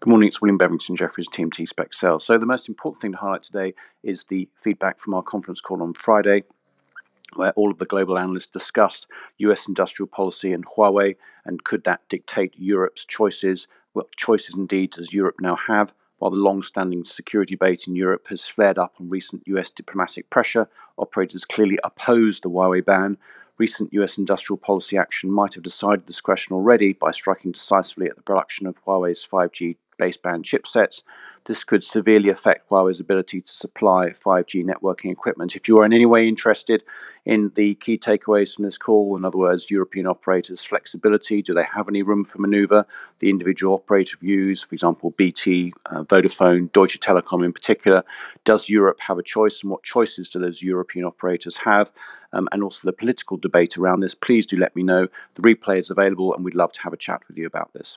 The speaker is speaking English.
Good morning, it's William Bevington, Jefferies TMT Spec Sales. So, the most important thing to highlight today is the feedback from our conference call on Friday, where all of the global analysts discussed US industrial policy and Huawei, and could that dictate Europe's choices? What choices indeed does Europe now have? While the long standing security debate in Europe has flared up on recent US diplomatic pressure, operators clearly oppose the Huawei ban. Recent US industrial policy action might have decided this question already by striking decisively at the production of Huawei's 5G baseband chipsets. This could severely affect Huawei's ability to supply 5G networking equipment. If you are in any way interested in the key takeaways from this call, in other words, European operators' flexibility, do they have any room for maneuver? The individual operator views, for example, BT, uh, Vodafone, Deutsche Telekom in particular. Does Europe have a choice, and what choices do those European operators have? Um, and also the political debate around this. Please do let me know. The replay is available, and we'd love to have a chat with you about this.